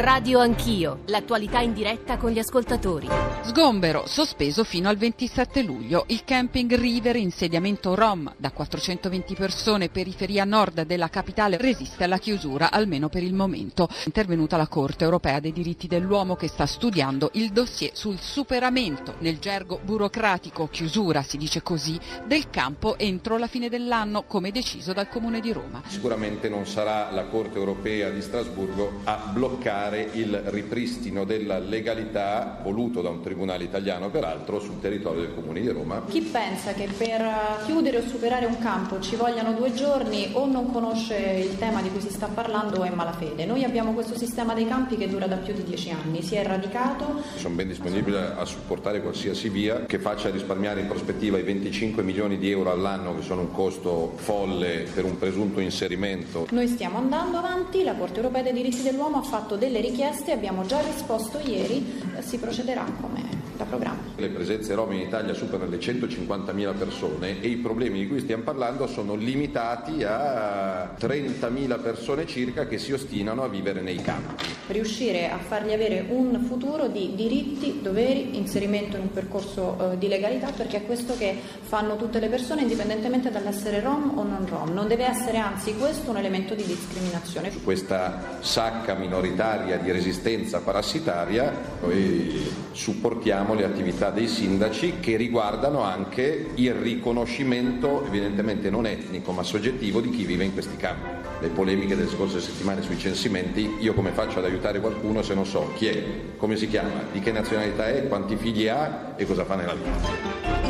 Radio Anch'io, l'attualità in diretta con gli ascoltatori. Sgombero, sospeso fino al 27 luglio. Il camping River, insediamento Rom, da 420 persone, periferia nord della capitale, resiste alla chiusura, almeno per il momento. Intervenuta la Corte europea dei diritti dell'uomo che sta studiando il dossier sul superamento, nel gergo burocratico, chiusura, si dice così, del campo entro la fine dell'anno, come deciso dal Comune di Roma. Sicuramente non sarà la Corte europea di Strasburgo a bloccare il ripristino della legalità voluto da un tribunale italiano peraltro sul territorio del Comune di Roma. Chi pensa che per chiudere o superare un campo ci vogliano due giorni o non conosce il tema di cui si sta parlando o è malafede. Noi abbiamo questo sistema dei campi che dura da più di dieci anni, si è radicato. Sono ben disponibile a supportare qualsiasi via che faccia risparmiare in prospettiva i 25 milioni di euro all'anno che sono un costo folle per un presunto inserimento. Noi stiamo andando avanti, la Corte europea dei diritti dell'uomo ha fatto delle delle richieste, abbiamo già risposto ieri, si procederà come da programma. Le presenze rom in Italia superano le 150.000 persone e i problemi di cui stiamo parlando sono limitati a 30.000 persone circa che si ostinano a vivere nei campi. Riuscire a fargli avere un futuro di diritti, doveri, inserimento in un percorso eh, di legalità perché è questo che fanno tutte le persone indipendentemente dall'essere rom o non rom. Non deve essere anzi questo un elemento di discriminazione. Su questa sacca minoritaria di resistenza parassitaria noi supportiamo le attività dei sindaci che riguardano anche il riconoscimento evidentemente non etnico ma soggettivo di chi vive in questi campi. Le polemiche delle scorse settimane sui censimenti, io come faccio ad aiutare qualcuno se non so chi è, come si chiama, di che nazionalità è, quanti figli ha e cosa fa nella vita.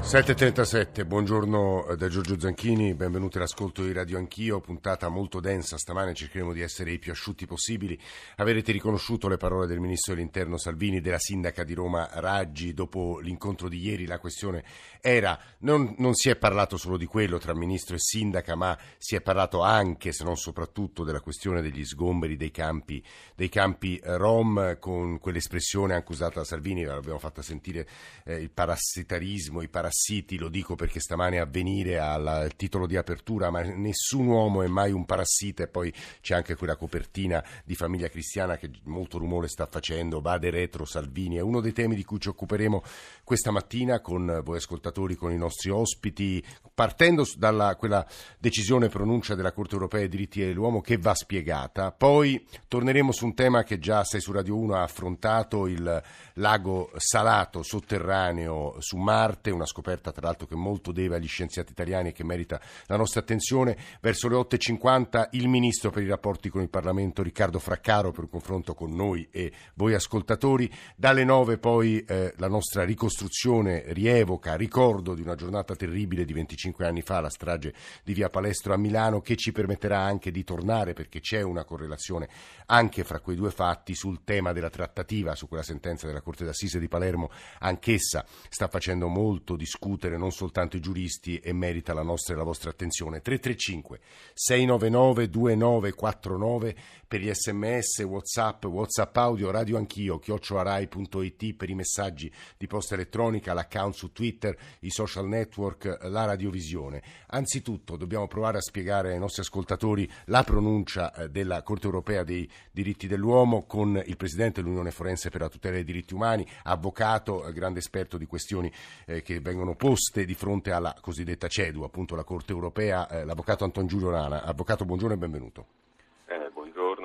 7.37, buongiorno eh, da Giorgio Zanchini, benvenuti all'ascolto di Radio Anch'io, puntata molto densa stamane, cercheremo di essere i più asciutti possibili. Avrete riconosciuto le parole del Ministro dell'Interno Salvini, della Sindaca di Roma Raggi, dopo l'incontro di ieri la questione era, non, non si è parlato solo di quello tra Ministro e Sindaca, ma si è parlato anche, se non soprattutto, della questione degli sgomberi dei campi, dei campi Rom, con quell'espressione anche usata da Salvini, l'abbiamo fatta sentire, eh, il parassitarismo, i parassiti parassiti, lo dico perché stamane a venire al titolo di apertura, ma nessun uomo è mai un parassita. E poi c'è anche quella copertina di famiglia cristiana che molto rumore sta facendo, Bade Retro Salvini, è uno dei temi di cui ci occuperemo questa mattina con voi ascoltatori, con i nostri ospiti, partendo da quella decisione pronuncia della Corte europea dei diritti dell'uomo che va spiegata, poi torneremo su un tema che già sei su Radio 1 ha affrontato, il lago salato sotterraneo su Marte, una scoperta tra l'altro che molto deve agli scienziati italiani e che merita la nostra attenzione. Verso le 8.50 il Ministro per i rapporti con il Parlamento Riccardo Fraccaro per un confronto con noi e voi ascoltatori. Dalle 9 poi eh, la nostra ricostruzione rievoca, ricordo di una giornata terribile di 25 anni fa, la strage di Via Palestro a Milano, che ci permetterà anche di tornare perché c'è una correlazione anche fra quei due fatti sul tema della trattativa, su quella sentenza della Corte d'Assise di Palermo, anch'essa sta facendo molto discutere non soltanto i giuristi e merita la nostra e la vostra attenzione. 335 699 2949 per gli sms, whatsapp, whatsapp audio, radio anch'io, chiocciolarai.it per i messaggi di posta elettronica, l'account su Twitter, i social network, la radiovisione. Anzitutto dobbiamo provare a spiegare ai nostri ascoltatori la pronuncia eh, della Corte europea dei diritti dell'uomo con il Presidente dell'Unione Forense per la tutela dei diritti umani, avvocato, eh, grande esperto di questioni eh, che vengono poste di fronte alla cosiddetta CEDU, appunto la Corte europea, l'avvocato Anton Giulio Rana. Avvocato, buongiorno e benvenuto.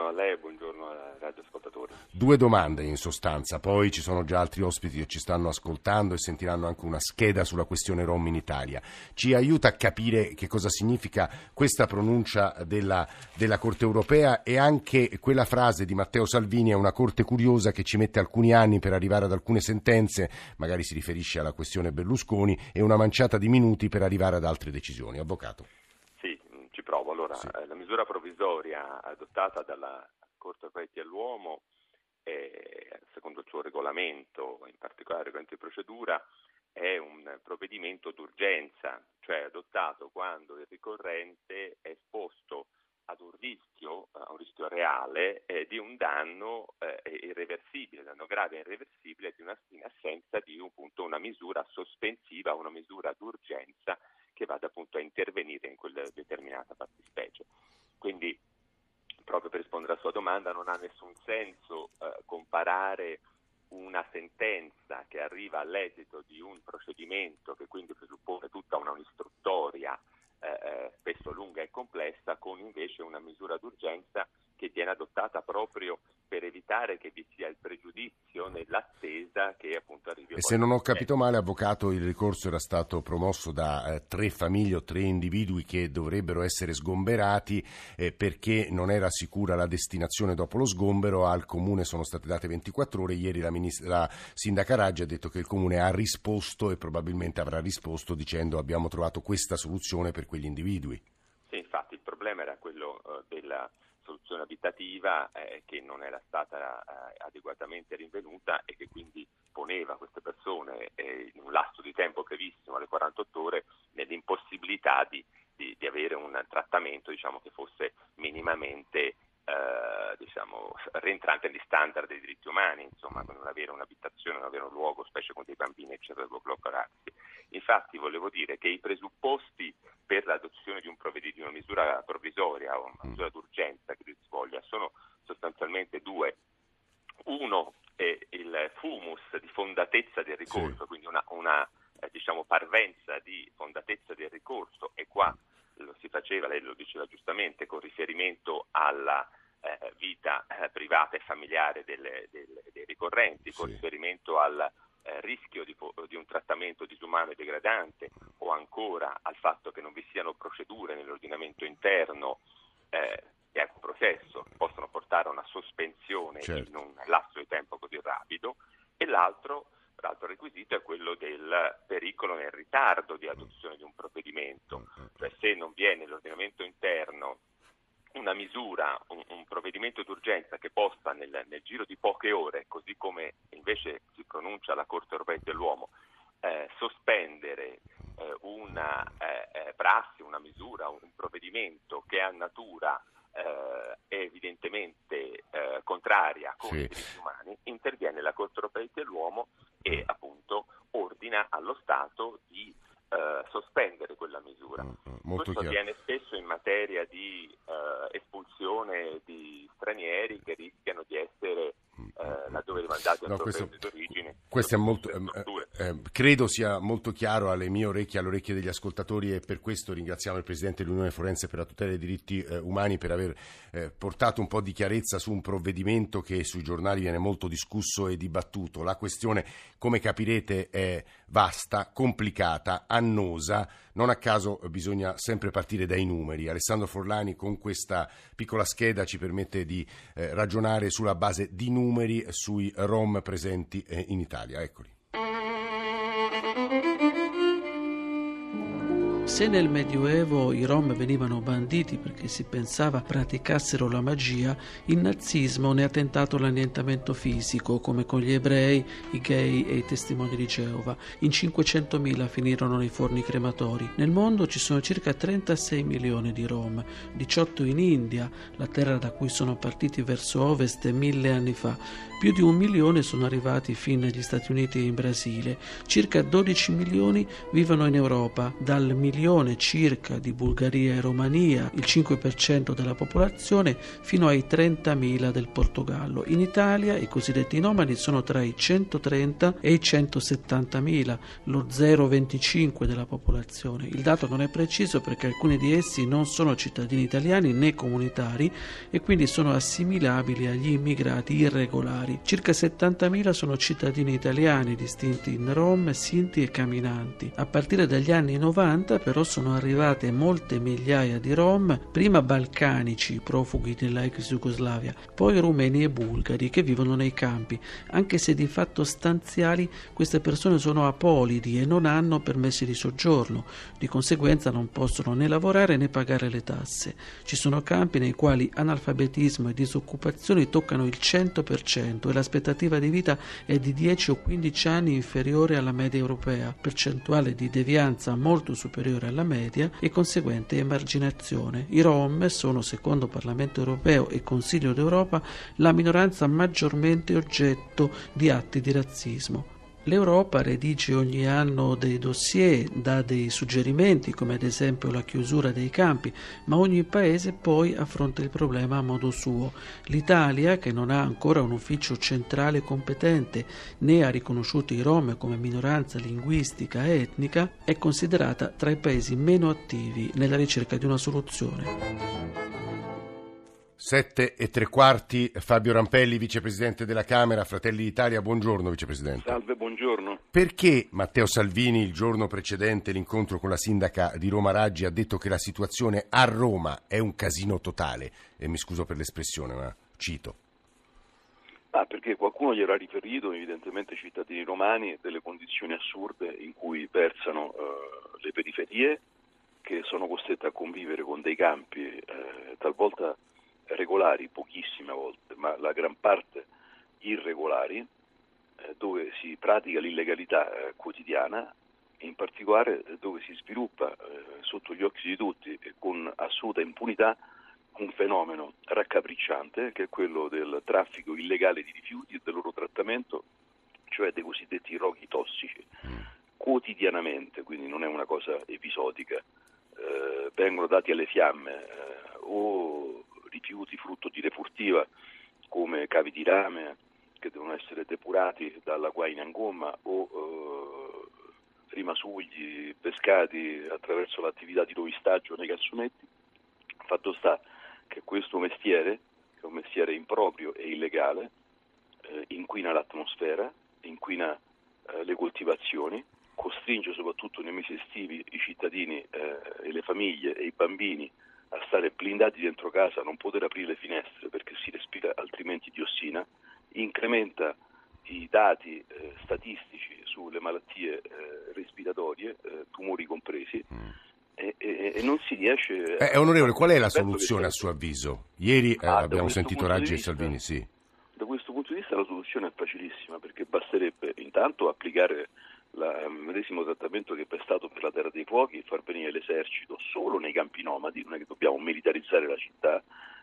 A lei e buongiorno ai radioascoltatori. Due domande in sostanza, poi ci sono già altri ospiti che ci stanno ascoltando e sentiranno anche una scheda sulla questione Rom in Italia. Ci aiuta a capire che cosa significa questa pronuncia della, della Corte europea e anche quella frase di Matteo Salvini è una Corte curiosa che ci mette alcuni anni per arrivare ad alcune sentenze, magari si riferisce alla questione Berlusconi, e una manciata di minuti per arrivare ad altre decisioni. Avvocato. Allora, sì. Eh, la misura provvisoria adottata dalla Corte europea dell'uomo eh, secondo il suo regolamento, in particolare il regolamento di procedura, è un provvedimento d'urgenza, cioè adottato quando il ricorrente è esposto ad un rischio, a un rischio reale eh, di un danno eh, irreversibile, danno grave e irreversibile di una, in assenza di un, appunto, una misura sospensiva, una misura d'urgenza che vada appunto a intervenire in quella determinata fattispecie. Quindi proprio per rispondere alla sua domanda non ha nessun senso eh, comparare una sentenza che arriva all'esito di un procedimento che quindi presuppone tutta una un'istruttoria eh, eh spesso lunga e complessa con invece una misura d'urgenza che viene adottata proprio per evitare che vi sia il pregiudizio nell'attesa che appunto arrivi. E se non ho capito male, avvocato, il ricorso era stato promosso da eh, tre famiglie o tre individui che dovrebbero essere sgomberati eh, perché non era sicura la destinazione dopo lo sgombero. Al comune sono state date 24 ore. Ieri la, ministra, la sindaca Raggi ha detto che il comune ha risposto e probabilmente avrà risposto dicendo abbiamo trovato questa soluzione per quegli individui. Sì, infatti il problema era quello uh, della soluzione abitativa eh, che non era stata eh, adeguatamente rinvenuta e che quindi poneva queste persone eh, in un lasso di tempo brevissimo, alle 48 ore, nell'impossibilità di, di, di avere un trattamento diciamo, che fosse minimamente eh, diciamo, rientrante negli standard dei diritti umani, insomma, non avere un'abitazione, non avere un luogo, specie con dei bambini, eccetera, bloccarsi. Infatti volevo dire che i presupposti per l'adozione di, un di una misura provvisoria o una mm. misura d'urgenza che si voglia sono sostanzialmente due. Uno è il fumus di fondatezza del ricorso, sì. quindi una, una eh, diciamo, parvenza di fondatezza del ricorso e qua lo si faceva, lei lo diceva giustamente, con riferimento alla eh, vita eh, privata e familiare delle, delle, dei ricorrenti, con sì. riferimento al eh, rischio di, di, un trattamento disumano e degradante o ancora al fatto che non vi siano procedure nell'ordinamento interno eh, e al processo che possono portare a una sospensione certo. in un lasso di tempo così rapido e l'altro L'altro requisito è quello del pericolo nel ritardo di adozione di un provvedimento, cioè se non viene nell'ordinamento interno una misura, un, un provvedimento d'urgenza che possa nel, nel, giro di poche ore, così come invece si pronuncia la Corte europea dell'uomo, eh, sospendere eh, una eh, eh prassi, una misura, un provvedimento che ha natura eh, evidentemente eh, contraria con sì. i diritti umani, interviene la Corte europea dell'uomo e appunto ordina allo Stato di eh, sospendere quella misura. Mm, mm, Questo chiaro. avviene spesso in materia di eh, espulsione di stranieri che rischiano di essere eh, laddove rimandati al no, questo, d'origine. Questo è molto, ehm, eh, eh, credo sia molto chiaro alle mie orecchie, alle orecchie degli ascoltatori e per questo ringraziamo il Presidente dell'Unione Forense per la tutela dei diritti eh, umani per aver eh, portato un po' di chiarezza su un provvedimento che sui giornali viene molto discusso e dibattuto. La questione, come capirete, è vasta, complicata, annosa. Non a caso bisogna sempre partire dai numeri. Alessandro Forlani con questa piccola scheda ci permette di eh, ragionare sulla base di numeri sui Rom presenti eh, in Italia. Eccoli. Se nel Medioevo i Rom venivano banditi perché si pensava praticassero la magia, il nazismo ne ha tentato l'annientamento fisico, come con gli ebrei, i gay e i testimoni di Geova. In 500.000 finirono nei forni crematori. Nel mondo ci sono circa 36 milioni di Rom, 18 in India, la terra da cui sono partiti verso ovest mille anni fa. Più di un milione sono arrivati fin negli Stati Uniti e in Brasile. Circa 12 milioni vivono in Europa, dal milione milione circa di Bulgaria e Romania, il 5% della popolazione, fino ai 30.000 del Portogallo. In Italia i cosiddetti nomadi sono tra i 130 e i 170.000, lo 0,25 della popolazione. Il dato non è preciso perché alcuni di essi non sono cittadini italiani né comunitari e quindi sono assimilabili agli immigrati irregolari. Circa 70.000 sono cittadini italiani distinti in rom, sinti e camminanti. A partire dagli anni 90 però sono arrivate molte migliaia di rom, prima balcanici, profughi della ex Jugoslavia, poi rumeni e bulgari che vivono nei campi. Anche se di fatto stanziali, queste persone sono apolidi e non hanno permessi di soggiorno, di conseguenza non possono né lavorare né pagare le tasse. Ci sono campi nei quali analfabetismo e disoccupazione toccano il 100% e l'aspettativa di vita è di 10 o 15 anni inferiore alla media europea, percentuale di devianza molto superiore superiore alla media e conseguente emarginazione. I Rom sono, secondo Parlamento europeo e Consiglio d'Europa, la minoranza maggiormente oggetto di atti di razzismo. L'Europa redige ogni anno dei dossier, dà dei suggerimenti come ad esempio la chiusura dei campi, ma ogni paese poi affronta il problema a modo suo. L'Italia, che non ha ancora un ufficio centrale competente né ha riconosciuto i Rom come minoranza linguistica e etnica, è considerata tra i paesi meno attivi nella ricerca di una soluzione. Sette e tre quarti, Fabio Rampelli, vicepresidente della Camera, Fratelli d'Italia, buongiorno vicepresidente. Salve, buongiorno. Perché Matteo Salvini il giorno precedente l'incontro con la sindaca di Roma Raggi ha detto che la situazione a Roma è un casino totale? E mi scuso per l'espressione, ma cito. Ah, perché qualcuno gli era riferito, evidentemente cittadini romani, delle condizioni assurde in cui versano eh, le periferie, che sono costrette a convivere con dei campi eh, talvolta regolari, pochissime volte, ma la gran parte irregolari, eh, dove si pratica l'illegalità eh, quotidiana, in particolare eh, dove si sviluppa eh, sotto gli occhi di tutti e con assoluta impunità un fenomeno raccapricciante che è quello del traffico illegale di rifiuti e del loro trattamento, cioè dei cosiddetti roghi tossici. Mm. Quotidianamente, quindi non è una cosa episodica, vengono dati alle fiamme o rifiuti frutto di refurtiva come cavi di rame che devono essere depurati dalla guaina in gomma o eh, rimasugli pescati attraverso l'attività di rovistaggio nei cassonetti. Fatto sta che questo mestiere, che è un mestiere improprio e illegale, eh, inquina l'atmosfera, inquina eh, le coltivazioni, costringe soprattutto nei mesi estivi i cittadini eh, e le famiglie e i bambini a stare blindati dentro casa, non poter aprire le finestre perché si respira altrimenti diossina, incrementa i dati eh, statistici sulle malattie eh, respiratorie, eh, tumori compresi, mm. e, e, e, non si riesce... Eh, onorevole, qual è la soluzione a suo avviso? Ieri eh, ah, abbiamo sentito Raggi e Salvini, sì. Da questo punto di vista la soluzione è facilissima perché basterebbe intanto applicare il medesimo trattamento che è stato per la Terra dei Fuochi far venire l'esercito solo nei campi nomadi, non è che dobbiamo militarizzare la città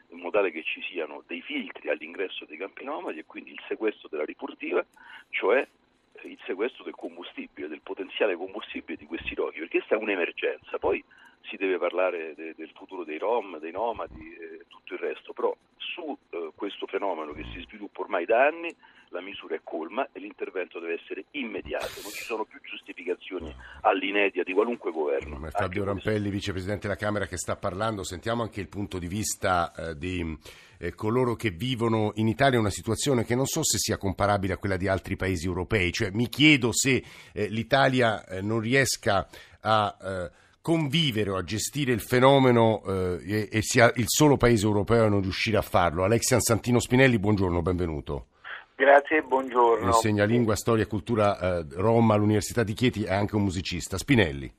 in modo tale che ci siano dei filtri all'ingresso dei campi nomadi e quindi il sequestro della rifurtiva, cioè il sequestro del combustibile, del potenziale combustibile di questi roghi, perché questa è un'emergenza. Poi si deve parlare de, del futuro dei Rom, dei nomadi e tutto il resto, però su eh, questo fenomeno che si sviluppa ormai da anni la misura è colma e l'intervento deve essere immediato, non ci sono più giustificazioni all'inedia di qualunque governo. Ma Fabio Rampelli, vicepresidente della Camera che sta parlando, sentiamo anche il punto di vista eh, di eh, coloro che vivono in Italia una situazione che non so se sia comparabile a quella di altri paesi europei, cioè mi chiedo se eh, l'Italia eh, non riesca a eh, convivere o a gestire il fenomeno eh, e, e, sia il solo paese europeo a non riuscire a farlo. Alexian Santino Spinelli, buongiorno, benvenuto. Grazie, buongiorno. Insegna lingua, storia e cultura eh, Roma all'Università di Chieti, è anche un musicista. Spinelli.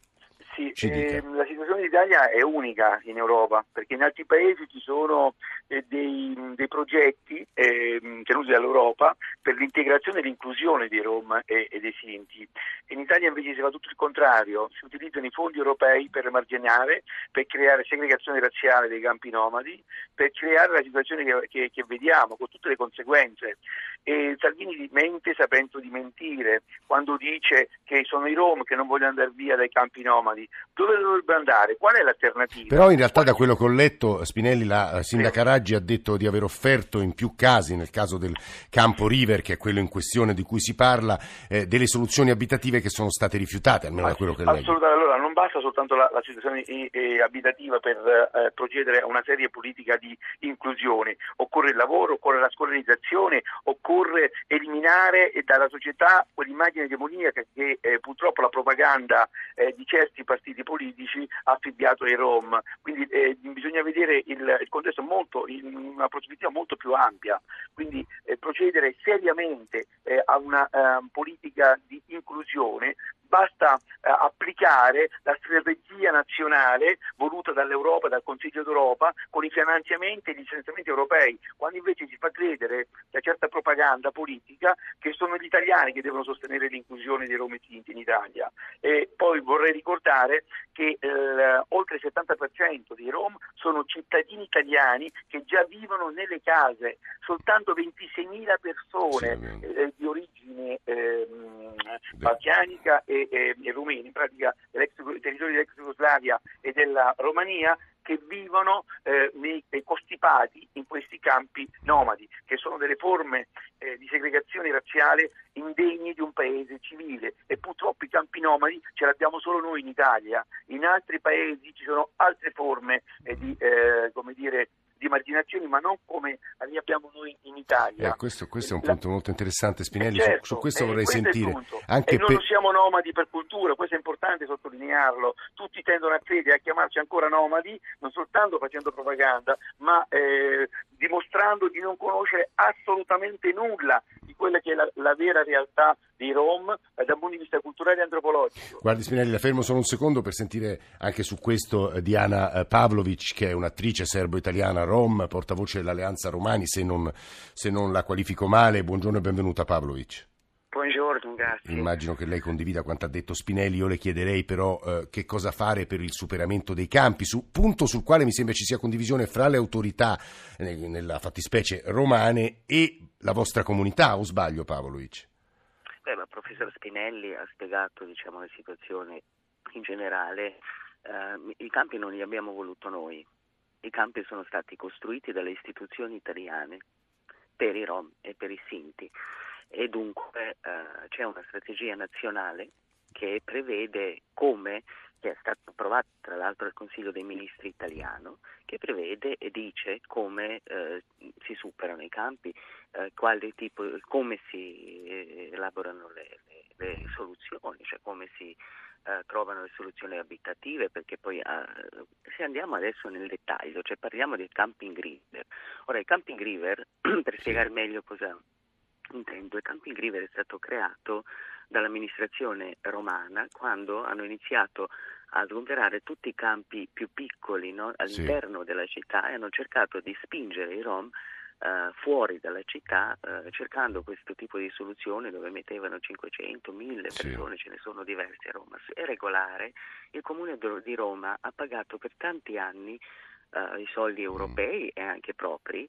Sì, eh, la situazione d'Italia è unica in Europa perché in altri paesi ci sono eh, dei, dei, progetti eh, tenuti dall'Europa per l'integrazione e l'inclusione dei Rom e, e, dei Sinti. In Italia invece si fa tutto il contrario, si utilizzano i fondi europei per emarginare, per creare segregazione razziale dei campi nomadi, per creare la situazione che, che, che vediamo con tutte le conseguenze. E Salvini mente sapendo di mentire quando dice che sono i Rom che non vogliono andare via dai campi nomadi. Dove dovrebbero andare? Qual è l'alternativa? Però in realtà da quello che ho letto Spinelli, la sindaca Raggi ha detto di aver offerto in più casi, nel caso del campo River, che è quello in questione di cui si parla, eh, delle soluzioni abitative che sono state rifiutate, almeno da quello che leggo. Assolutamente, allora non basta soltanto la, la situazione eh, eh, abitativa per eh, procedere a una seria politica di inclusione, occorre il lavoro, occorre la scolarizzazione, occorre eliminare dalla società quell'immagine demoniaca che eh, purtroppo la propaganda eh, di certi partiti politici ha affibbiato ai Rom, quindi bisogna vedere il, il contesto molto, in una prospettiva molto più ampia, quindi procedere seriamente a una politica di inclusione basta eh, applicare la strategia nazionale voluta dall'Europa, dal Consiglio d'Europa, con i finanziamenti e gli finanziamenti europei, quando invece si fa credere da certa propaganda politica che sono gli italiani che devono sostenere l'inclusione dei Rom Sinti in Italia. E poi vorrei ricordare che eh, oltre il 70% dei Rom sono cittadini italiani che già vivono nelle case, soltanto 26.000 persone eh, ehm, balcanica e, e, e rumeni, in pratica dei territori dell'ex Jugoslavia e della Romania, che vivono eh, nei, nei, costipati in questi campi nomadi, che sono delle forme eh, di segregazione razziale indegne di un paese civile. E purtroppo i campi nomadi ce l'abbiamo solo noi in Italia, in altri paesi ci sono altre forme eh, di, eh, come dire, di marginazioni, ma non come li abbiamo noi in Italia. Eh, questo, questo, è un punto molto interessante, Spinelli. Eh, certo, su, su, questo vorrei questo sentire. Anche e noi per... non siamo nomadi per cultura, questo è importante sottolinearlo. Tutti tendono a credere a chiamarci ancora nomadi, non soltanto facendo propaganda, ma eh, dimostrando di non conoscere assolutamente nulla di quella che è la, la vera realtà di Rom eh, dal punto di vista culturale e antropologico. Guardi Spinelli, la fermo solo un secondo per sentire anche su questo eh, Diana eh, Pavlovic, che è un'attrice serbo-italiana Rom, portavoce dell'Alleanza Romani, se non, se non la qualifico male. Buongiorno e benvenuta Pavlovic. Buongiorno, grazie. Immagino che lei condivida quanto ha detto Spinelli, io le chiederei però eh, che cosa fare per il superamento dei campi, su, punto sul quale mi sembra ci sia condivisione fra le autorità, eh, nella fattispecie romane, e la vostra comunità, o sbaglio Pavlovic? Beh, ma il professor Spinelli ha spiegato diciamo, la situazione in generale. Eh, I campi non li abbiamo voluto noi, i campi sono stati costruiti dalle istituzioni italiane per i Rom e per i Sinti e dunque eh, c'è una strategia nazionale che prevede come, che è stata approvata tra l'altro dal Consiglio dei Ministri italiano, che prevede e dice come eh, si superano i campi, eh, tipo, come si eh, elaborano le, le, le, soluzioni, cioè come si eh, trovano le soluzioni abitative, perché poi eh, se andiamo adesso nel dettaglio, cioè parliamo del camping river. Ora il camping river, per spiegare meglio cosa intendo, il Camping River è stato creato dall'amministrazione romana quando hanno iniziato a sgomberare tutti i campi più piccoli no, all'interno sì. della città e hanno cercato di spingere i Rom uh, fuori dalla città uh, cercando questo tipo di soluzione dove mettevano 500, 1000 persone, sì. ce ne sono diverse a Roma. È regolare, il comune di Roma ha pagato per tanti anni uh, i soldi europei mm. e anche propri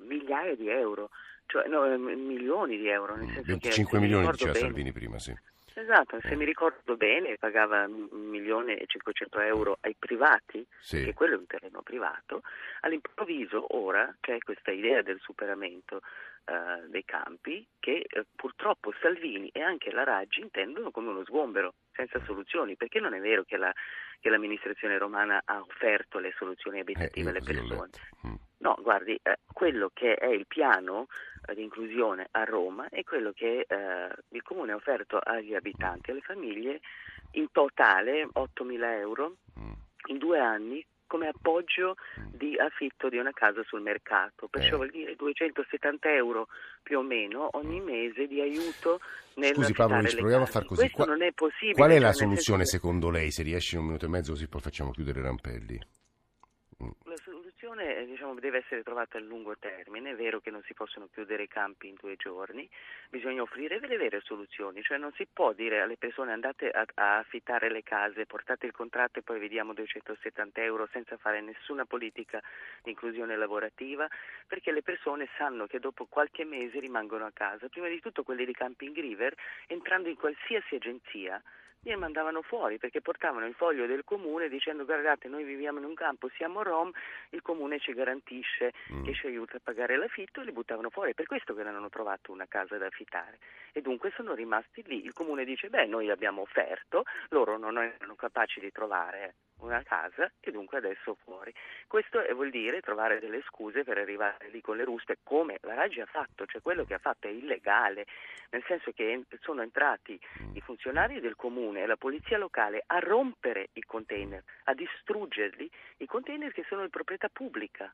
migliaia di euro cioè, no, eh, milioni di euro. Nel senso 25 che, milioni diceva bene, Salvini prima, sì. Esatto, se mi ricordo bene pagava un milione e 500 euro ai privati, sì. che quello è un terreno privato, all'improvviso ora c'è questa idea del superamento uh, dei campi che uh, purtroppo Salvini e anche la Raggi intendono come uno sgombero, senza soluzioni, perché non è vero che, la, che l'amministrazione romana ha offerto le soluzioni abitative eh, alle persone. Mm. No, guardi, eh, quello che è il piano eh, di inclusione a Roma è quello che eh, il Comune ha offerto agli abitanti, alle famiglie, in totale 8.000 euro mm. in due anni come appoggio mm. di affitto di una casa sul mercato, perciò eh. vuol dire 270 euro più o meno ogni mm. mese di aiuto nel Scusi Paolo, proviamo a far così. Questo Qua, non è possibile. Qual è la cioè, soluzione secondo lei? Se riesce in un minuto e mezzo così poi facciamo chiudere Rampelli. La soluzione eh, diciamo, deve essere trovata a lungo termine, è vero che non si possono chiudere i campi in due giorni, bisogna offrire delle vere soluzioni, cioè non si può dire alle persone andate a, a affittare le case, portate il contratto e poi vediamo 270 euro senza fare nessuna politica di inclusione lavorativa, perché le persone sanno che dopo qualche mese rimangono a casa, prima di tutto quelli di Camping River, entrando in qualsiasi agenzia li mandavano fuori perché portavano il foglio del comune dicendo guardate noi viviamo in un campo, siamo rom, il comune ci garantisce mm. che ci aiuta a pagare l'affitto e li buttavano fuori, è per questo che non hanno trovato una casa da affittare. E dunque sono rimasti lì, il comune dice beh noi abbiamo offerto, loro non erano capaci di trovare una casa e dunque adesso fuori. Questo vuol dire trovare delle scuse per arrivare lì con le ruspe come la Raggi ha fatto, cioè quello che ha fatto è illegale, nel senso che sono entrati i funzionari del comune e la polizia locale a rompere i container, a distruggerli, i container che sono di proprietà pubblica.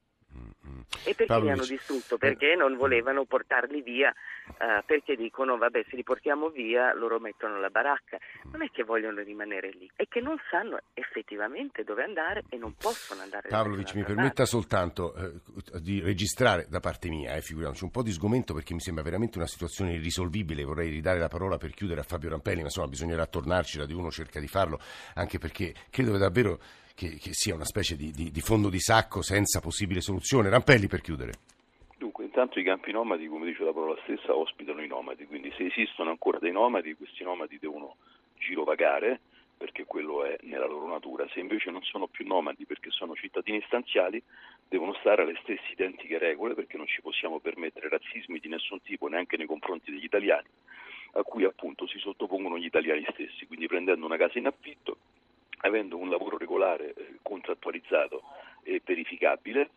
E perché Paolo li hanno distrutto? Perché eh, non volevano portarli via, uh, perché dicono vabbè se li portiamo via loro mettono la baracca. Non è che vogliono rimanere lì, è che non sanno effettivamente dove andare e non possono andare Pavlovic, mi permetta soltanto eh, di registrare da parte mia, eh, figuriamoci, un po' di sgomento perché mi sembra veramente una situazione irrisolvibile. Vorrei ridare la parola per chiudere a Fabio Rampelli, ma insomma bisognerà tornarci, Radio Uno cerca di farlo, anche perché credo davvero che, che sia una specie di, di, di fondo di sacco senza possibile soluzione. Rampelli per chiudere. Dunque, intanto i campi nomadi, come dice la parola stessa, ospitano i nomadi, quindi se esistono ancora dei nomadi, questi nomadi devono girovagare perché quello è nella loro natura, se invece non sono più nomadi perché sono cittadini stanziali, devono stare alle stesse identiche regole perché non ci possiamo permettere razzismi di nessun tipo neanche nei confronti degli italiani a cui appunto si sottopongono gli italiani stessi, quindi prendendo una casa in affitto, avendo un lavoro regolare, eh, contrattualizzato e verificabile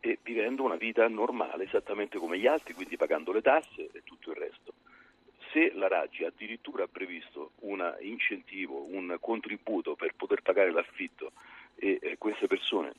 e vivendo una vita normale esattamente come gli altri, quindi pagando le tasse e tutto il resto. Se la Raggi addirittura ha previsto un incentivo, un contributo per poter pagare l'affitto e eh, queste persone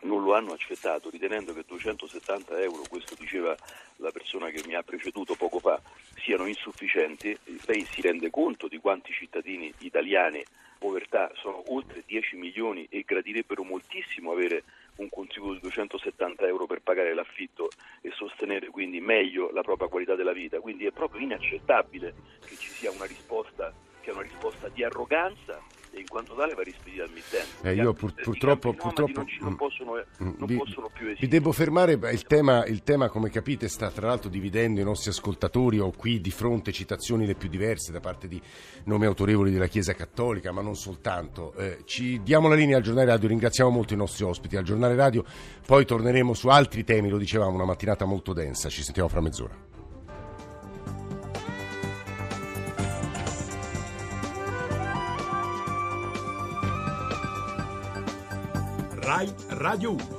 non lo hanno accettato ritenendo che 270 euro, questo diceva la persona che mi ha preceduto poco fa, siano insufficienti, lei si rende conto di quanti cittadini italiani povertà sono oltre 10 milioni e gradirebbero moltissimo avere un contributo di 270 euro per pagare l'affitto e sostenere quindi meglio la propria qualità della vita. Quindi è proprio inaccettabile che ci sia una risposta che è una risposta di arroganza e in quanto tale va rispedita al mittente. Eh, io pur, purtroppo, purtroppo non, non, possono, mm, non vi, possono, più esistere. Vi devo fermare, il tema, il tema, come capite sta tra l'altro dividendo i nostri ascoltatori, ho qui di fronte citazioni le più diverse da parte di nomi autorevoli della Chiesa Cattolica, ma non soltanto. Eh, ci diamo la linea al giornale radio, ringraziamo molto i nostri ospiti al giornale radio, poi torneremo su altri temi, lo dicevamo, una mattinata molto densa, ci sentiamo fra mezz'ora. Rai Radio 1.